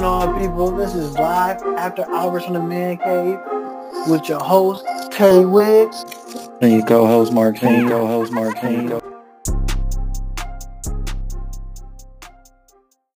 going on, people? This is live after hours from the man cave with your host Terry Wiggs and your co-host Mark King. Co-host Mark King.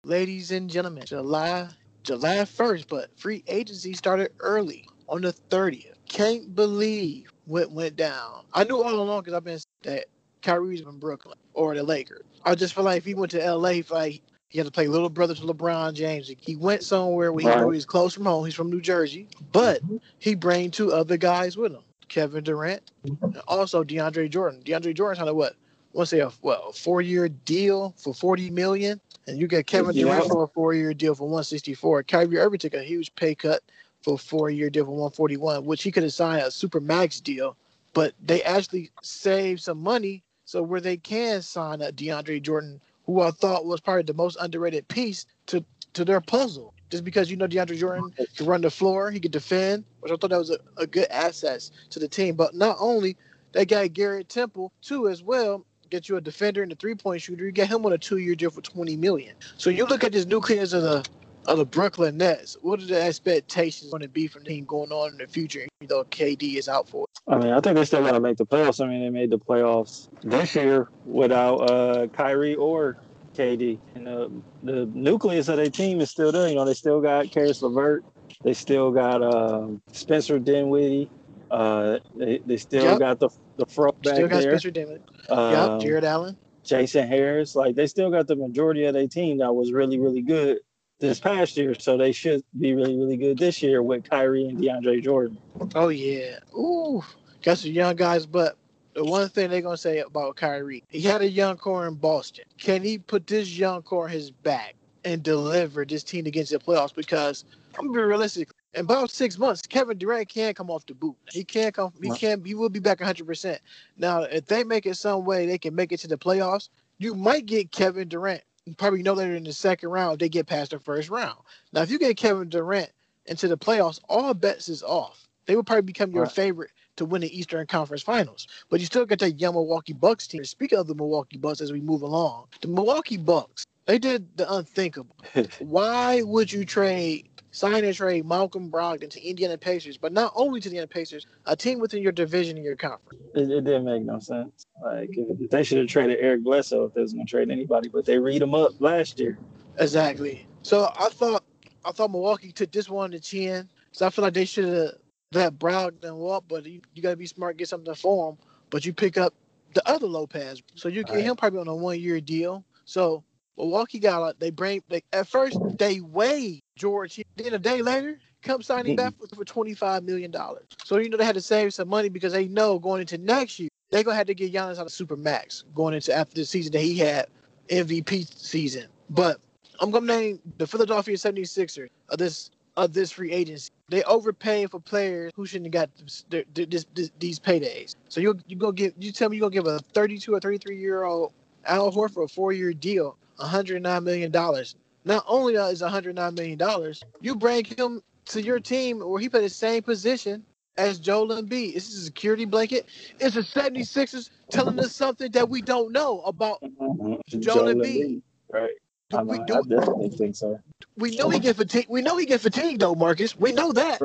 Ladies and gentlemen, July July 1st, but free agency started early on the 30th. Can't believe what went down. I knew all along because I've been that Kyrie's in Brooklyn or the Lakers. I just feel like if he went to LA, he, like he had to play little brother to LeBron James. He went somewhere where he right. he was close from home. He's from New Jersey, but he bring two other guys with him, Kevin Durant, and also DeAndre Jordan. DeAndre Jordan's kind of what? I want to say a well, four year deal for forty million, and you get Kevin yeah. Durant for a four year deal for one sixty four. Kyrie Irving took a huge pay cut for a four year deal for one forty one, which he could have signed a super max deal, but they actually saved some money so where they can sign a DeAndre Jordan, who I thought was probably the most underrated piece to to their puzzle. Just because you know DeAndre Jordan can run the floor, he could defend, which I thought that was a, a good asset to the team. But not only they got Garrett Temple too as well. Get you a defender and a three point shooter. You get him on a two year deal for twenty million. So you look at this nucleus of the of the Brooklyn Nets, what are the expectations going to be from the team going on in the future, even though KD is out for it? I mean, I think they still got to make the playoffs. I mean, they made the playoffs this year without uh, Kyrie or KD. And uh, the nucleus of their team is still there. You know, they still got Caris LeVert. They still got uh, Spencer Dinwiddie. Uh, they, they still yep. got the the front back there. still got there. Spencer Dinwiddie. Um, yep, Jarrett Allen. Jason Harris. Like they still got the majority of their team that was really, really good this past year, so they should be really, really good this year with Kyrie and DeAndre Jordan. Oh yeah, ooh, got some young guys. But the one thing they're gonna say about Kyrie, he had a young core in Boston. Can he put this young core on his back and deliver this team against the playoffs? Because I'm gonna be realistic. In about six months, Kevin Durant can come off the boot. He can't come. He can. He will be back 100. percent Now, if they make it some way, they can make it to the playoffs. You might get Kevin Durant probably know later in the second round they get past the first round. Now, if you get Kevin Durant into the playoffs, all bets is off. They will probably become your right. favorite to win the Eastern Conference Finals. But you still get that young Milwaukee Bucks team. Speaking of the Milwaukee Bucks, as we move along, the Milwaukee Bucks they did the unthinkable. Why would you trade sign and trade Malcolm Brogdon to Indiana Pacers, but not only to the Indiana Pacers, a team within your division in your conference. It, it didn't make no sense. Like they should have traded Eric Bledsoe if they was going to trade anybody, but they read him up last year. Exactly. So I thought I thought Milwaukee took this one to chin. So I feel like they should have let Brogdon walk, but you, you got to be smart, get something for him. But you pick up the other Lopez, so you get right. him probably on a one year deal. So Milwaukee got they bring they, at first they weighed George. Then a day later, come signing back for, for twenty five million dollars. So you know they had to save some money because they know going into next year they're gonna have to get Giannis on a super max going into after the season that he had MVP season. But I'm gonna name the Philadelphia 76ers of this of this free agency. They overpaying for players who shouldn't have got this, this, this, these paydays. So you you go give you tell me you are gonna give a 32 or 33 year old Al Horford a four year deal 109 million dollars. Not only is 109 million dollars, you bring him to your team where he played the same position as Joel Embiid. It's a security blanket. It's the 76ers telling us something that we don't know about. Joel, Joel Embiid. Right. Do, we, do, I definitely think so. We know he get fatigued. We know he get fatigued though, Marcus. We know that.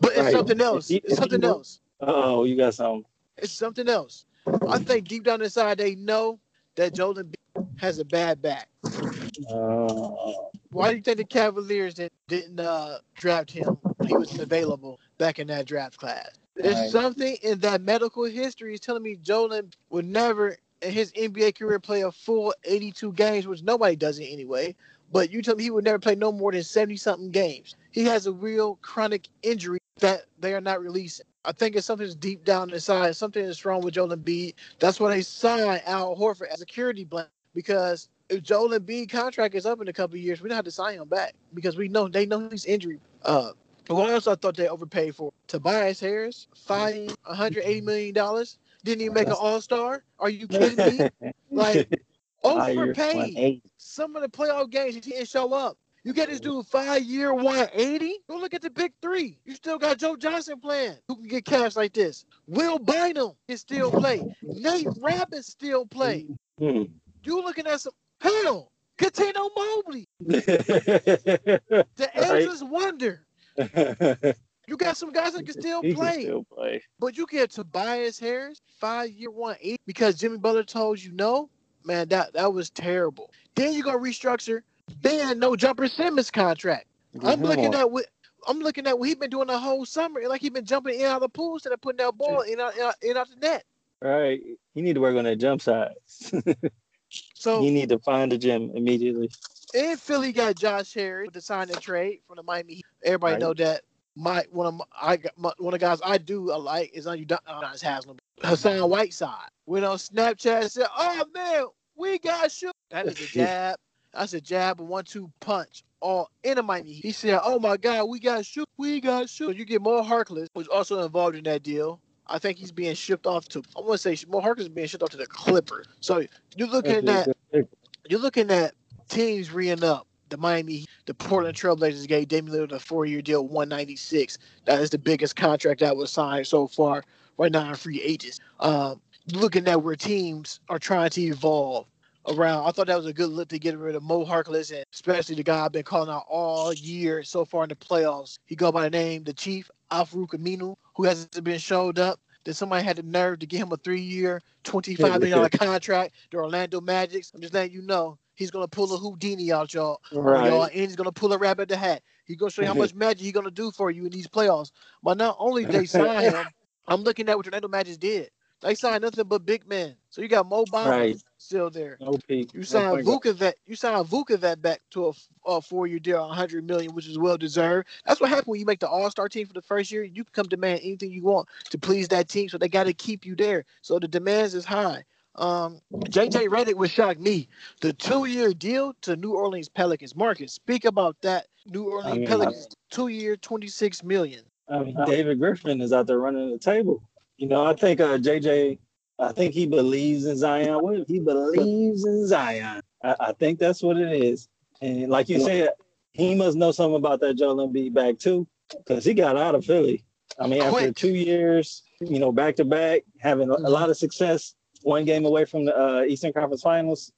But it's right. something else. It's something else. Oh, you got something. It's something else. I think deep down inside they know that Joel Embiid has a bad back. Uh, Why do you think the Cavaliers didn't, didn't uh, draft him when he was available back in that draft class? There's right. something in that medical history is telling me Joel would never in his NBA career play a full 82 games, which nobody does it anyway. But you tell me he would never play no more than 70 something games. He has a real chronic injury that they are not releasing. I think it's something that's deep down inside. Something is wrong with Joel Embiid. That's why they signed Al Horford as a security blanket because if Joel Embiid contract is up in a couple years, we don't have to sign him back because we know they know he's injury. Uh, what else I thought they overpaid for? Tobias Harris, fine, 180 million dollars. Didn't even make an All Star. Are you kidding me? like overpaid. Some of the playoff games he didn't show up. You get this dude five year 180. Go look at the big three. You still got Joe Johnson playing. Who can get cash like this? Will Bynum can still play. Nate Rabbit still play. You looking at some hell? Cuttino Mobley, the Right. ageless wonder. You got some guys that can still he play. can still play. But you get Tobias Harris, five year one eight, because Jimmy Butler told you no, man, that that was terrible. Then you gonna restructure Ben no jumper Simmons contract. I'm looking at what I'm looking at what he been doing the whole summer, like he's been jumping in out of the pool instead of putting that ball in out, in out, in out the net. Right. You need to work on that jump shot. So you need to find a gym immediately. And Philly got Josh Harris with the sign and trade from the Miami. Heat. Everybody Right. know that. My one of my, I got my, one of the guys I do I like is on you uh, Haslam Hassan Whiteside went on Snapchat and said, "Oh man, we got shoot." That is a jab. That's a jab, a one-two punch, all in the Miami. Heat. He said, "Oh my God, we got shoot, we got shoot." So you get Mo Harkless, who's also involved in that deal. I think he's being shipped off to. I want to say Mo Harkless is being shipped off to the Clippers. So you're looking at you're looking at teams reing up. The Miami, the Portland Trailblazers gave Damian Lillard a four-year deal, 196. That is the biggest contract that was signed so far right now in free agents. Um, looking at where teams are trying to evolve around. I thought that was a good look to get rid of Mo Harkless and especially the guy I've been calling out all year so far in the playoffs. He go by the name the Chief Al-Farouq Aminu, who hasn't been showed up. Then somebody had the nerve to give him a three-year, $25 million contract. The Orlando Magic. I'm just letting you know he's gonna pull a Houdini out y'all, y'all Right. and he's gonna pull a rabbit of the hat. He's gonna show you how much magic he's gonna do for you in these playoffs. But not only they sign him, I'm looking at what Orlando Magic did. They signed nothing but big men. So you got Mo Bamba Right. still there. No peak. You signed point guard. Vukovic. You signed Vukovic back to a, a four-year deal, 100 million, which is well deserved. That's what happened when you make the All-Star team for the first year. You can come demand anything you want to please that team, so they got to keep you there. So the demands is high. Um, JJ Redick would shock me. The two-year deal to New Orleans Pelicans. Marcus, speak about that. New Orleans mean, Pelicans, two-year, 26 million. I mean, David Griffin is out there running the table. You know, I think uh, JJ, I think he believes in Zion. What if he believes in Zion? I, I think that's what it is. And like you said, he must know something about that Joel Embiid back too, because he got out of Philly. I mean, after two years, you know, back to back, having a, lot of success, one game away from the uh, Eastern Conference Finals,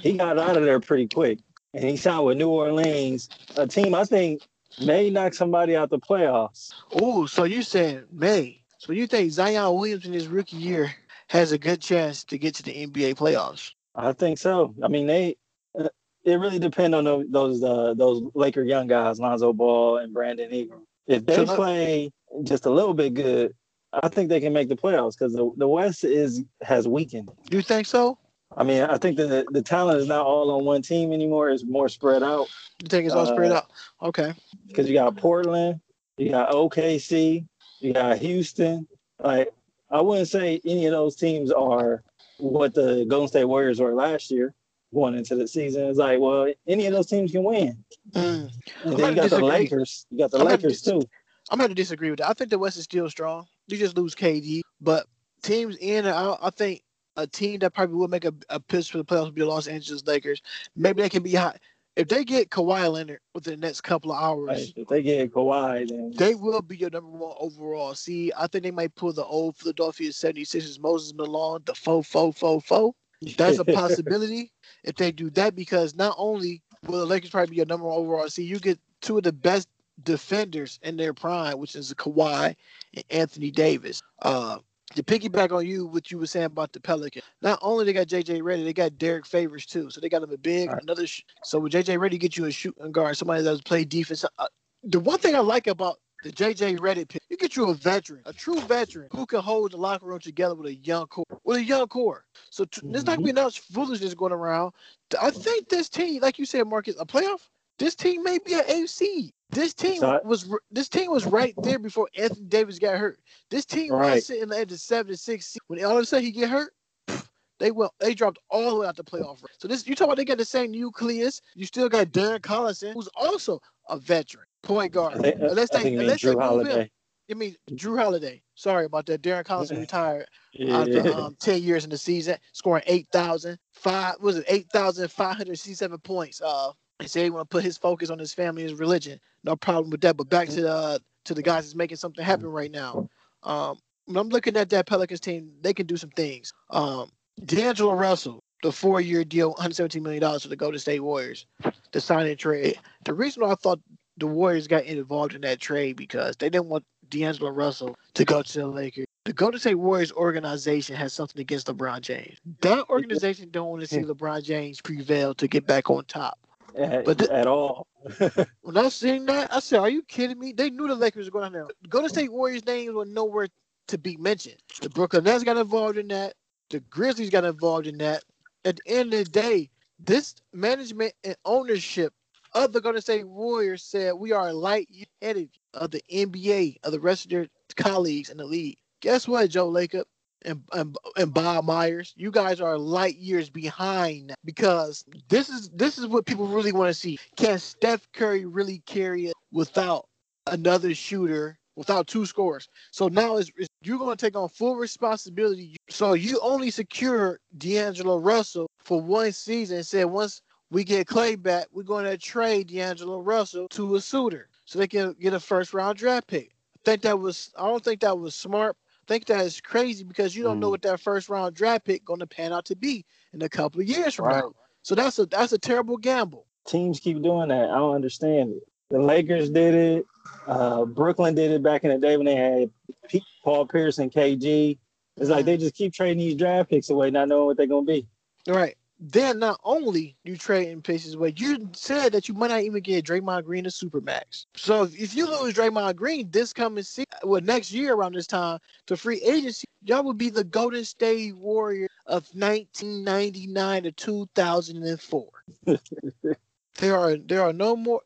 he got out of there pretty quick. And he signed with New Orleans, a team I think may knock somebody out the playoffs. Oh, so you said May. So you think Zion Williams in his rookie year has a good chance to get to the NBA playoffs? I think so. I mean, they uh, it really depends on tho- those uh, those Laker young guys, Lonzo Ball and Brandon Ingram. If they So play just a little bit good, I think they can make the playoffs because the, the West is has weakened. Do you think so? I mean, I think the the talent is not all on one team anymore. It's more spread out You think it's all spread Uh, out? Okay. because you got Portland, you got OKC, you got Houston. Like I wouldn't say any of those teams are what the Golden State Warriors were last year going into the season. It's like, well, any of those teams can win. Mm. And then you got the disagree. Lakers. You got the I'm Lakers dis- too. I'm going to disagree with that. I think the West is still strong. You just lose KD, but teams in and out. I think a team that probably will make a, a pitch for the playoffs would be the Los Angeles Lakers. Maybe they can be hot if they get Kawhi Leonard within the next couple of hours. Like, if they get Kawhi, then They will be your number one overall. See, I think they might pull the old Philadelphia 76ers, Moses Malone, the fo fo fo fo. That's a possibility if they do that because not only will the Lakers probably be your number one overall, see, you get two of the best defenders in their prime, which is Kawhi and Anthony Davis. Uh, to piggyback on you, what you were saying about the Pelicans, not only they got JJ Reddy, they got Derrick Favors too. So they got him a big Right. another. Sh- so with JJ Reddy, get you a shooting guard, somebody that's play defense. Uh, the one thing I like about the JJ Reddick pick, you get you a veteran, a true veteran who can hold the locker room together with a young core, with a young core. So t- there's not gonna be enough foolishness going around. I think this team, like you said, Marcus, a playoff. This team may be an AC. This team So was this team was right there before Anthony Davis got hurt. This team Right. was sitting at the seven to six. When all of a sudden he get hurt, they went they dropped all the way out the playoff. So this you talk about they got the same nucleus. You still got Darren Collison, who's also a veteran point guard. Think, Unless I they- think you mean they Jrue move him. Holiday. I mean Jrue Holiday. Sorry about that. Darren Collison retired Yeah. after um, 10 years in the season, scoring 8,000, five, was it 8,567 points. Uh, he said he want to put his focus on his family and his religion. No problem with that. But back to the to the guys that's making something happen right now. Um, when I'm looking at that Pelicans team, they can do some things. Um, D'Angelo Russell, the four year deal, $117 million to the Golden State Warriors to sign and trade. The reason why I thought the Warriors got involved in that trade because they didn't want D'Angelo Russell to go to the Lakers. The Golden State Warriors organization has something against LeBron James. That organization don't want to see LeBron James prevail to get back on top. At, But at all. When I seen that, I said, "Are you kidding me?" They knew the Lakers were going down there. The Golden mm-hmm. State Warriors names were nowhere to be mentioned. The Brooklyn Nets got involved in that. The Grizzlies got involved in that. At the end of the day, this management and ownership of the Golden State Warriors said we are light headed of, of the NBA, of the rest of their colleagues in the league. Guess what, Joe Lacob and, and and Bob Myers, you guys are light years behind because this is this is what people really want to see. Can Steph Curry really carry it without another shooter, without two scores? So now it's, it's you're going to take on full responsibility. So you only secure D'Angelo Russell for one season. and Said once we get Clay back, we're going to trade D'Angelo Russell to a suitor so they can get a first round draft pick. I think that was I don't think that was smart. Think that is crazy because you don't know Mm. what that first round draft pick going to pan out to be in a couple of years from Right. now. So that's a that's a terrible gamble. Teams keep doing that. I don't understand it. The Lakers did it. Uh, Brooklyn did it back in the day when they had Paul Pierce and KG. It's like they just keep trading these draft picks away, not knowing what they're gonna be. Right. Then not only you trading pieces away, you said that you might not even get Draymond Green to Supermax. So if, if you lose Draymond Green this coming season, well, next year around this time to free agency, y'all would be the Golden State Warrior of 1999 to 2004. there are there are no more.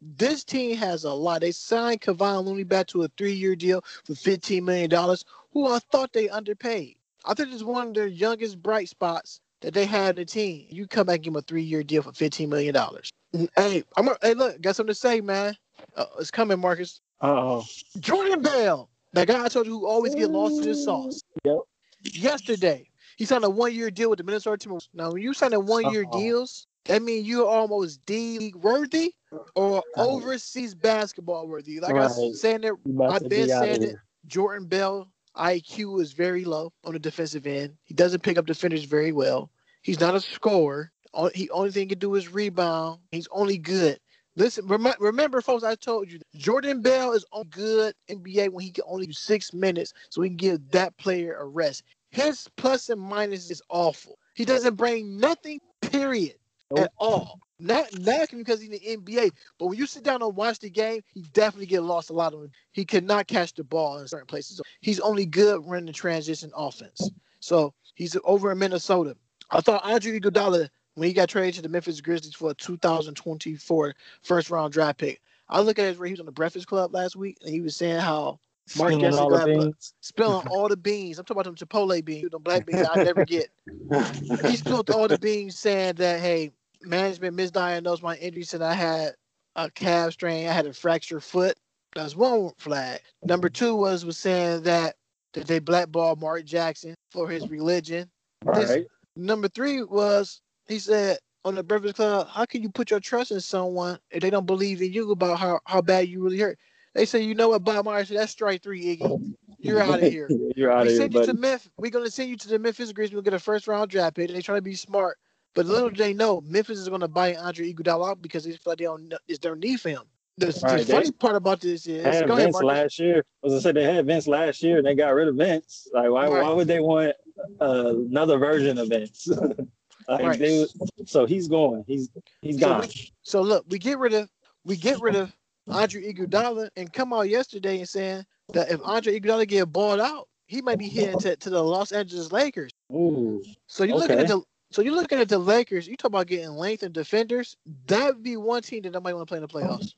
This team has a lot. They signed Kevon Looney back to a three year deal for 15 million dollars. Who I thought they underpaid. I think it's one of their youngest bright spots that they had the team. You come back and give him a three year deal for fifteen million dollars. Hey, I'm a, hey look, got something to say, man. Uh, it's coming, Marcus. Uh oh. Jordan Bell, that guy I told you who always get lost in the sauce. Yep. Yesterday, he signed a one year deal with the Minnesota Timberwolves. Now, when you sign a one year deals, that means you're almost D league worthy or overseas basketball worthy. Like I Right. was saying there, I've been be saying it. Jordan Bell IQ is very low on the defensive end. He doesn't pick up defenders very well. He's not a scorer. All- He only thing he can do is rebound. He's only good. Listen, rem- remember, folks, I told you Jordan Bell is on good NBA when he can only do six minutes, so we can give that player a rest. His plus and minus is awful. He doesn't bring nothing, period, Nope. at all. Not not because he's in the NBA, but when you sit down and watch the game, he definitely get lost a lot of. He cannot catch the ball in certain places. He's only good running the transition offense. So he's over in Minnesota. I thought Andre Iguodala when he got traded to the Memphis Grizzlies for a 2024 first round draft pick. I look at his where he was on the Breakfast Club last week, and he was saying how Mark Spilling Gasol all the beans. spilling all the beans. I'm talking about them Chipotle beans, them black beans I never get. He spilled all the beans saying that hey, management misdiagnosed my injuries and I had a calf strain, I had a fractured foot. That's one flag. Number two was was saying that that they blackballed Mark Jackson for his religion. All This- right. Number three was he said on the Breakfast Club, how can you put your trust in someone if they don't believe in you about how, how bad you really hurt? They say, you know what, Bob Myers said, that's strike three, Iggy. Oh. You're out of here. You're out we of here, send you buddy. to Memphis. We're gonna send you to the Memphis Grizzlies. We'll get a first round draft pick. They trying to be smart, but little they know Memphis is gonna buy Andre Iguodala out because they feel like they don't. know- It's their need for him. The, the Right, they- funny part about this is, had ahead, Vince Marcus. last year. As I said, they had Vince last year, and they got rid of Vince. Like, why? Right. Why would they want uh, another version of Vince? like, Right. they, so he's going. He's he's So gone. we- So look, we get rid of we get rid of Andre Iguodala and come out yesterday and saying that if Andre Iguodala get balled out, he might be heading to, to the Los Angeles Lakers. Ooh, So you're looking at the so you're looking at the Lakers. You talk about getting length and defenders. That'd be one team that I might want to play in the playoffs.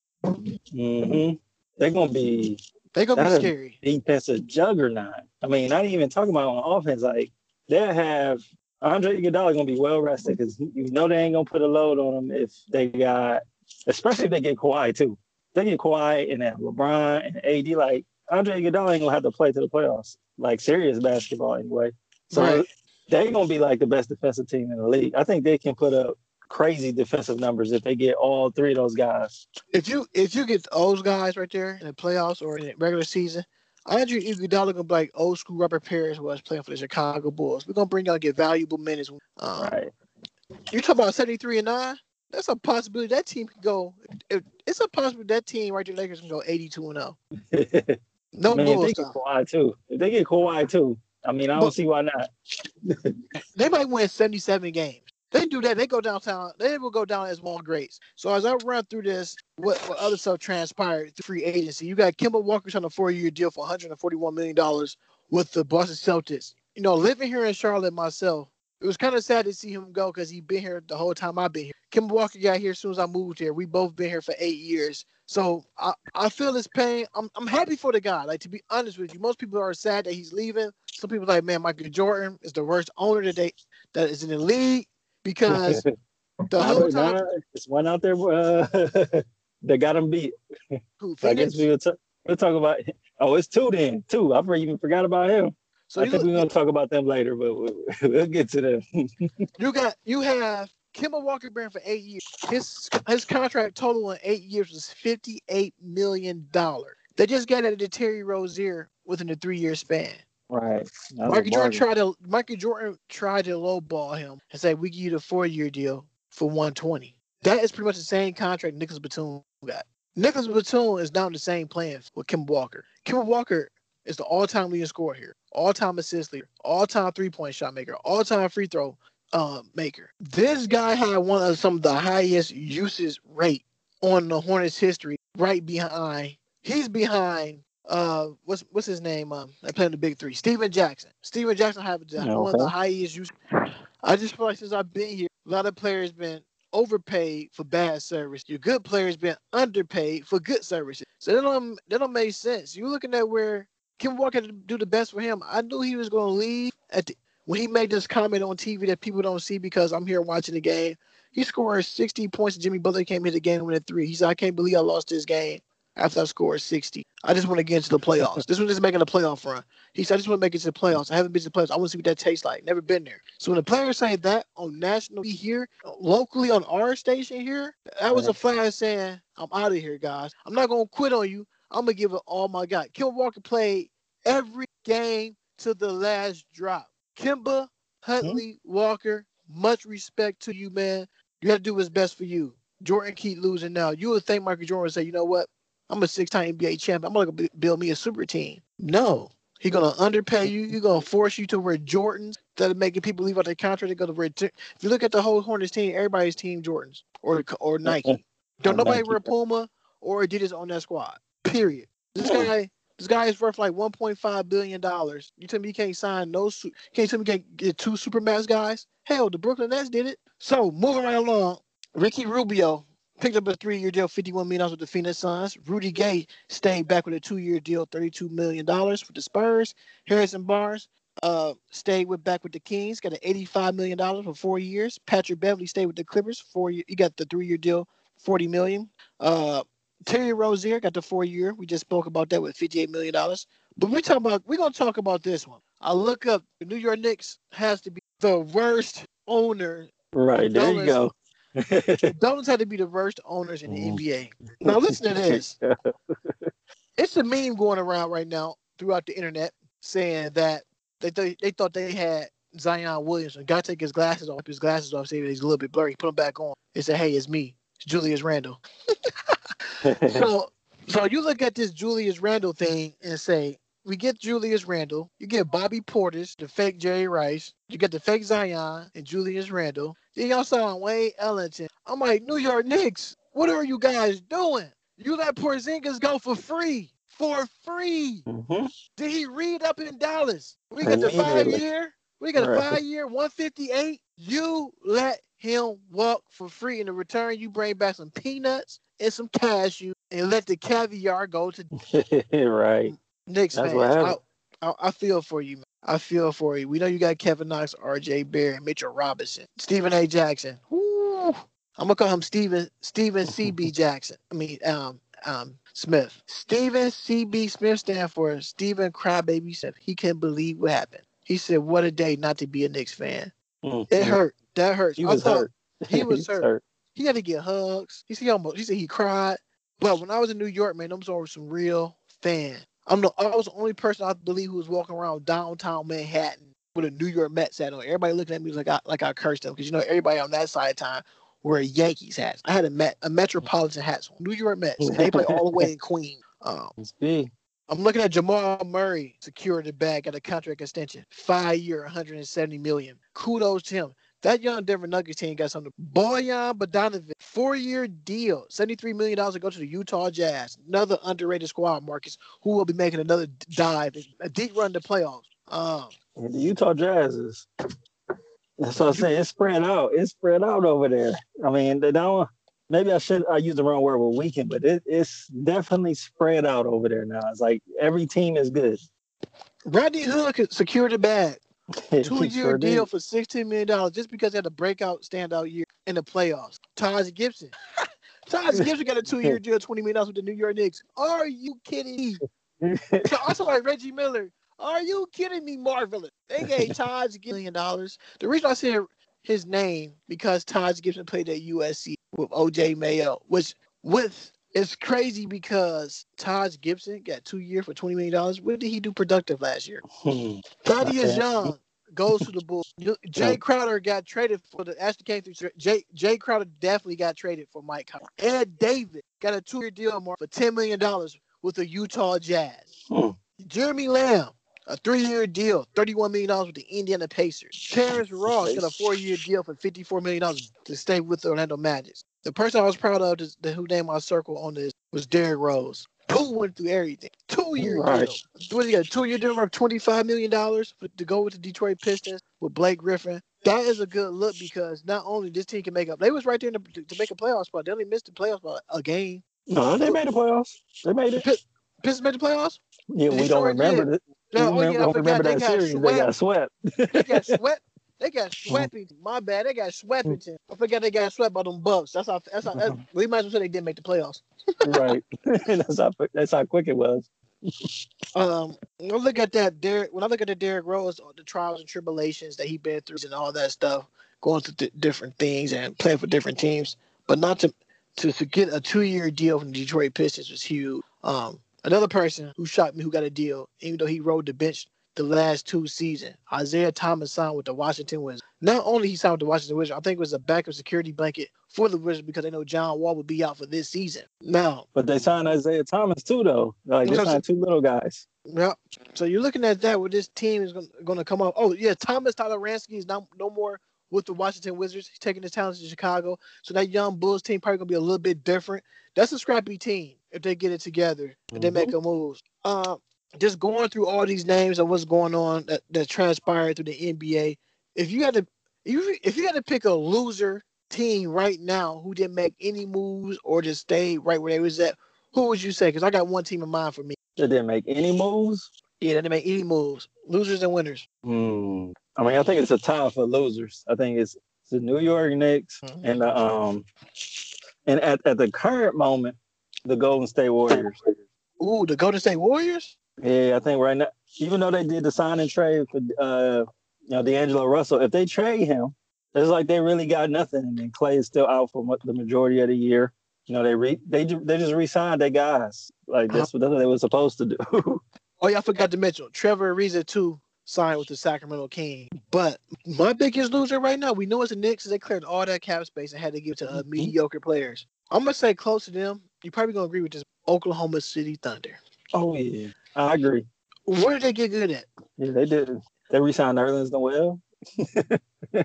Mm-hmm. they're gonna be They're gonna be That scary. defensive juggernaut. I mean, not even talking about on offense. Like they'll have Andre Iguodala gonna be well rested because you know they ain't gonna put a load on them if they got, especially if they get Kawhi too. If they get Kawhi and then LeBron and AD. Like Andre Iguodala ain't gonna have to play to the playoffs, like serious basketball anyway. So Right. They're gonna be like the best defensive team in the league. I think they can put up crazy defensive numbers if they get all three of those guys. If you if you get those guys right there in the playoffs or in the regular season, Andre Iguodala gonna be like old school Robert Parish was playing for the Chicago Bulls. We're gonna bring y'all get valuable minutes. Um, Right. You talk about seventy three and nine. That's a possibility. That team can go. It's a possibility that team right there, Lakers can go eighty two and zero. No Man, if they get. Kawhi too. If they get Kawhi too, I mean, I don't But- see why not. They might win seventy seven games. They do that. They go downtown. They will go down as one greats. So as I run through this, what, what other stuff transpired free agency? You got Kemba Walker on a four year deal for one hundred and forty one million dollars with the Boston Celtics. You know, living here in Charlotte myself, it was kind of sad to see him go because he been here the whole time I've been here. Kim Walker got here as soon as I moved here. We both been here for eight years. So I, I feel his pain. I'm I'm happy for the guy. Like to be honest with you, most people are sad that he's leaving. Some people are like, man, Michael Jordan is the worst owner that they that is in the league because the whole time nah, it's one out there uh, that got him beat. who I guess we'll, t- we'll talk about. Oh, it's two then. Two. I even forgot about him. So I you, think we're gonna talk about them later, but we'll, we'll get to them. you got you have Kemba Walker been for eight years. His his contract total in eight years was fifty eight million dollars. They just got it to Terry Rozier within a three year span. right. Michael Jordan tried to Michael Jordan tried to lowball him and say we give you the four year deal for one twenty. That is pretty much the same contract Nicolas Batum got. Nicolas Batum is now in the same plan with Kim Walker. Kim Walker is the all time leading scorer here, all time assist leader, all time three point shot maker, all time free throw um, maker. This guy had one of some of the highest usage rate on the Hornets history, right behind. He's behind. Uh, what's what's his name? Um, I play in the big three. Stephen Jackson. Stephen Jackson have the- one of the highest use. I just feel like since I've been here, a lot of players been overpaid for bad service. Your good players been underpaid for good services. So that don't that don't make sense. You're looking at where Kim Walker to do the best for him. I knew he was going to leave at the, when he made this comment on TV that people don't see because I'm here watching the game. He scored 60 points. Jimmy Butler came in the game winning three. He said, "I can't believe I lost this game after I scored 60. I just want to get into the playoffs. this one is making a playoff run." He said, "I just want to make it to the playoffs. I haven't been to the playoffs. I want to see what that tastes like. Never been there." So when the players say that on national here, locally on our station here, that was a flag saying, "I'm out of here, guys. I'm not gonna quit on you. I'm gonna give it all my God." Kim Walker played every game to the last drop. Kemba Huntley Walker, much respect to you, man. You have to do what's best for you. Jordan keep losing now. You would think Michael Jordan would say, you know what? I'm a six-time NBA champion. I'm gonna build me a super team. No, he gonna underpay you. He's gonna force you to wear Jordans that are making people leave out their contract. They're gonna wear. If you look at the whole Hornets team, everybody's team Jordans or or Nike. Don't nobody Nike. wear Puma or Adidas on that squad. Period. This guy, this guy is worth like 1.5 billion dollars. You tell me you can't sign no, su- can't tell me you can't get two supermax guys? Hell, the Brooklyn Nets did it. So moving right along, Ricky Rubio picked up a three-year deal, 51 million with the Phoenix Suns. Rudy Gay stayed back with a two-year deal, 32 million dollars for the Spurs. Harrison Barnes uh stayed with back with the Kings, got an 85 million dollars for four years. Patrick Beverley stayed with the Clippers, four year, he got the three-year deal, 40 million. Uh Terry Rozier got the four year. We just spoke about that with $58 million. But we talk about we're gonna talk about this one. I look up the New York Knicks has to be the worst owner. Right there you go. Donuts had to be the worst owners in the Mhm. NBA. Now listen to this. It's a meme going around right now throughout the internet saying that they th- they thought they had Zion Williamson. Got to take his glasses off. His glasses off, say he's a little bit blurry. Put them back on. They said, "Hey, it's me, it's Julius Randle." so so you look at this Julius Randle thing and say, we get Julius Randle, you get Bobby Portis, the fake Jerry Rice, you get the fake Zion and Julius Randle. Then y'all saw Wayne Ellington. I'm like, New York Knicks, what are you guys doing? You let Porzingis go for free. For free. Mhm. Did he read up in Dallas? We got the five year. We got a five year, 158. You let him walk for free. In the return, you bring back some peanuts and some cashew and let the caviar go to right. Knicks That's fans. I. I, I feel for you, man. I feel for you. We know you got Kevin Knox, R.J. Barrett, Mitchell Robinson, Stephen A. Jackson. Woo. I'm gonna call him Stephen Stephen C.B. Jackson. I mean, um, um, Smith. Stephen C.B. Smith stand for Stephen Crybaby Smith. He can't believe what happened. He said, "What a day not to be a Knicks fan." Mhm. It hurt. That hurts. He was thought hurt. He was hurt. He had to get hugs. He said he almost. He said he cried. But when I was in New York, man, them was some real fan. I'm the I was the only person I believe who was walking around downtown Manhattan with a New York Mets hat on. Everybody looking at me was like I like I cursed them because you know everybody on that side of town wear Yankees hats. I had a Met a Metropolitan hat on, New York Mets. And they play all the way in Queens. Um, It's big. I'm looking at Jamal Murray secured the bag at a contract extension, five year, 170 million. Kudos to him. That young Denver Nuggets team got something. Bojan Bogdanovic, four year deal, 73 million dollars to go to the Utah Jazz. Another underrated squad, Marcus, who will be making another dive, a deep run to playoffs. Um, the Utah Jazz is. That's what I'm saying. It's spread out. It's spread out over there. I mean, they don't. Maybe I should. I used the wrong word with weekend, but it, it's definitely spread out over there now. It's like every team is good. Rodney Hood secured the bag. Two He year sure deal did. for $16 million just because they had a breakout standout year in the playoffs. Taj Gibson. Taj Gibson got a two year deal, $20 million with the New York Knicks. Are you kidding me? so also like Reggie Miller. Are you kidding me, Marvelous? They gave Taj a million dollars. The reason I said his name because Taj Gibson played at USC with OJ Mayo, which with it's crazy because Taj Gibson got two years for twenty million dollars. What did he do productive last year? Hmm. Thaddeus Young goes to the Bulls. Jae Crowder got traded for the Ashton came through. Jay Jae Crowder definitely got traded for Mike Conley. Ed David got a two year deal for ten million dollars with the Utah Jazz. Hmm. Jeremy Lamb, a three-year deal, $31 million with the Indiana Pacers. Terrence Ross got a four-year deal for $54 million to stay with the Orlando Magic. The person I was proud of, is- the who named my circle on this, was Derrick Rose. Who went through everything? Two-year Right. deal. What he got? Two-year deal worth $25 million to go with the Detroit Pistons with Blake Griffin. That is a good look because not only this team can make up, they was right there to, to make a playoff spot. They only missed the playoff spot a game. No, they made the playoffs. They made it. Pistons made the playoffs? Yeah, we don't remember. No, we oh yeah, I don't remember that got series. swept. They got swept. They got swept. They got Sweppington. My bad. They got Sweppington. I forgot they got swept by them Bucks. That's how. That's how. That's, we might as well say they didn't make the playoffs. right. that's how that's how quick it was. Um, when I look at that Derrick. When I look at the Derrick Rose, the trials and tribulations that he been through and all that stuff, going through th- different things and playing for different teams, but not to to get a two year deal from the Detroit Pistons was huge. Um, another person who shocked me who got a deal, even though he rode the bench the last two seasons, Isaiah Thomas signed with the Washington Wizards. Not only he signed with the Washington Wizards, I think it was a backup security blanket for the Wizards because they know John Wall would be out for this season. Now, But they signed Isaiah Thomas too, though. Like they signed two little guys. Yeah. So you're looking at that where this team is going to come up. Oh yeah, Tomas Satoransky is not no more with the Washington Wizards. He's taking his talents to Chicago. So that young Bulls team probably gonna be a little bit different. That's a scrappy team if they get it together and they make a move. Uh, just going through all these names of what's going on that, that transpired through the NBA. If you had to, if you, if you had to pick a loser team right now who didn't make any moves or just stay right where they was at, who would you say? Because I got one team in mind for me. That didn't make any moves. Yeah, they didn't make any moves. Losers and winners. Hmm. I mean, I think it's a tie for losers. I think it's, it's the New York Knicks Mhm. and the um and at, at the current moment, the Golden State Warriors. Ooh, the Golden State Warriors. Yeah, I think right now, even though they did the sign and trade for uh you know D'Angelo Russell, if they trade him, it's like they really got nothing, and then Clay is still out for the majority of the year. You know, they re they they just re-signed their guys. Like that's what that's what they were supposed to do. Oh, yeah, I forgot to mention Trevor Ariza too signed with the Sacramento Kings. But my biggest loser right now, we know it's the Knicks. They cleared all that cap space and had to give it to uh, Mhm. mediocre players. I'm gonna say close to them. You're probably gonna agree with this. Oklahoma City Thunder. oh yeah, I agree. Where did they get good at? Yeah, they did. They re-signed Nerlens Noel.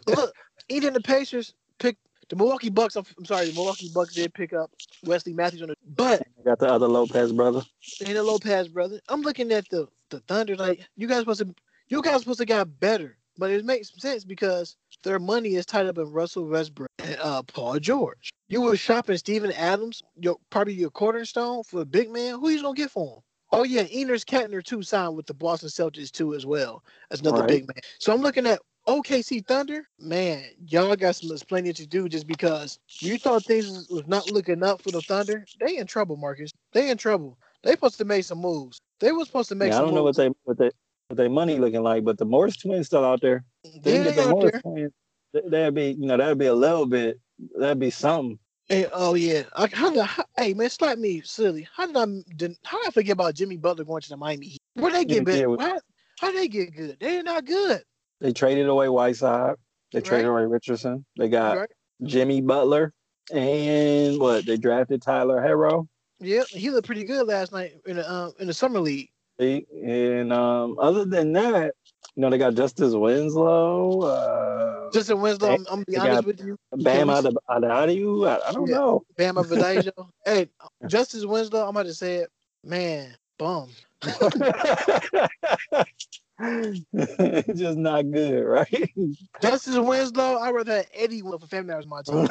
Look, even the Pacers picked the Milwaukee Bucks. I'm, I'm sorry, the Milwaukee Bucks did pick up Wesley Matthews on the, but got the other Lopez brother. and the Lopez brother. I'm looking at the the Thunder like you guys supposed to you guys supposed to got better, but it makes sense because their money is tied up in Russell Westbrook and uh, Paul George. You were shopping Steven Adams, your probably your cornerstone for a big man. Who you gonna get for him? Oh yeah, Enes Kanter too signed with the Boston Celtics too as well That's another Right. big man. So I'm looking at OKC Thunder. Man, y'all got some plenty to do just because you thought things was- was not looking up for the Thunder. They in trouble, Marcus. They in trouble. They supposed to make some moves. They were supposed to make Yeah, I don't know what they what they what they money looking like, but the Morris twins still out there. They Yeah, get the out Morris there. twins. That'd be you know that'd be a little bit that'd be something. Hey, oh yeah. I, how did I, how, hey man, slap me silly. How did I how did I forget about Jimmy Butler going to the Miami Heat? Where they get better? How, how they get good? They're not good. They traded away Whiteside. They Right. traded away Richardson. They got Right? Jimmy Butler. And what? They drafted Tyler Herro. Yeah, he looked pretty good last night in the um, in the summer league. And um, other than that, you know, they got Justice Winslow. Uh, Justin Winslow, I'm, I'm gonna be honest with you. Bam out of Adebayo. I, I don't Yeah. know. Bam Adebayo. hey, Justice Winslow, I'm about to say it. Man, bum. Just not good, right? Justice Winslow, I rather have Eddie Winslow for family members my team.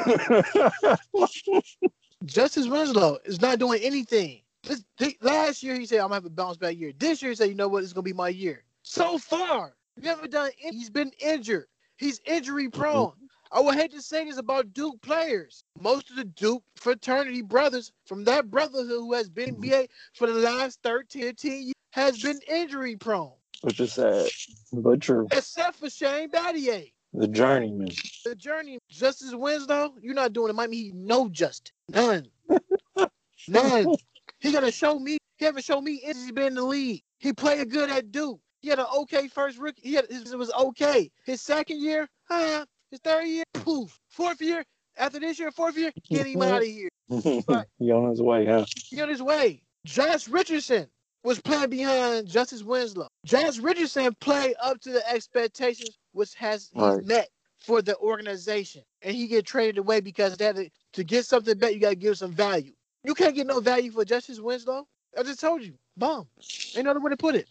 Justice Winslow is not doing anything. This, th- last year he said I'm gonna have a bounce back year. This year he said, you know what, it's gonna be my year. So far, you haven't done. Any- he's been injured. He's injury mm-hmm. prone. I would hate to say this about Duke players. Most of the Duke fraternity brothers from that brotherhood who has been mm-hmm. in NBA for the last 13, 15 years has been injury prone, Which is sad, but true. except for Shane Battier. The journeyman. The journey, Justice Winslow, you're not doing it. Miami Heat, no justice, none, none. He gotta show me. He haven't shown me he's been in the league. He played good at Duke. He had an okay first rookie. He had it was okay. His second year, huh? His third year, poof. Fourth year, after this year, fourth year, get him out of here. he on his way, huh? He on his way. Josh Richardson was playing behind Justice Winslow. Josh Richardson played up to the expectations which has Right. met for the organization, and he get traded away because that to, to get something better. You got to give some value. You can't get no value for Justice Winslow. I just told you, bomb. Ain't no other way to put it.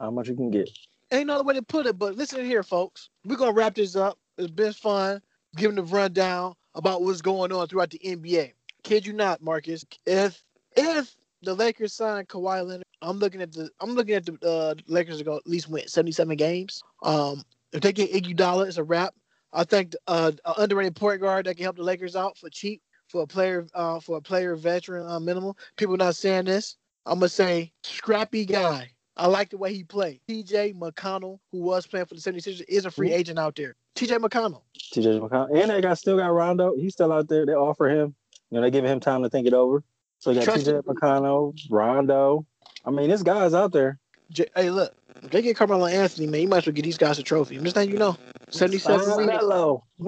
How much you can get? Ain't no other way to put it. But listen here, folks. We're gonna wrap this up. It's been fun giving the rundown about what's going on throughout the NBA. Kid you not, Marcus. If if the Lakers sign Kawhi Leonard, I'm looking at the I'm looking at the uh, Lakers to go at least win 77 games. Um, if they get Iggy Dollar, it's a wrap. I think uh, an underrated point guard that can help the Lakers out for cheap for a player uh, for a player veteran uh, minimal. People not saying this. I'm gonna say scrappy guy. I like the way he played. TJ McConnell, who was playing for the 76ers, is a free mm-hmm. agent out there. TJ McConnell. TJ McConnell. And they got still got Rondo. He's still out there. They offer him. You know, they giving him time to think it over. So you got Trust TJ. McConnell, Rondo. I mean, this guy's out there. J- hey, look, if they get Carmelo Anthony, man, you might as well get these guys a trophy. I'm just letting you know. 77 Sign wins. Melo.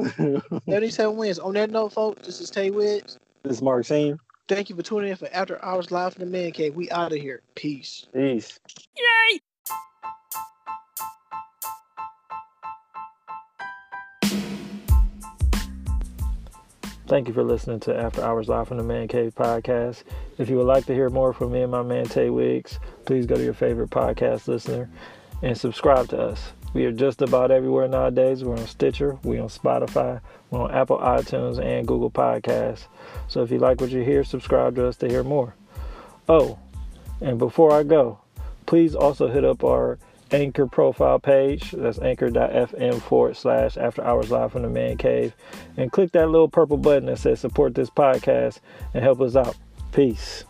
77 wins. On that note, folks, this is Tay Woods. this is Mark Senior. Thank you for tuning in for After Hours Live from the Man Cave. We out of here. Peace. Peace. Yay! Thank you for listening to After Hours Live from the Man Cave podcast. If you would like to hear more from me and my man Tay Wiggs, please go to your favorite podcast listener and subscribe to us. We are just about everywhere nowadays. We're on Stitcher, we're on Spotify, we're on Apple iTunes and Google Podcasts. So if you like what you hear, subscribe to us to hear more. Oh, and before I go, please also hit up our Anchor profile page. That's anchor.fm forward slash after hours live from the man cave. And click that little purple button that says support this podcast and help us out. Peace.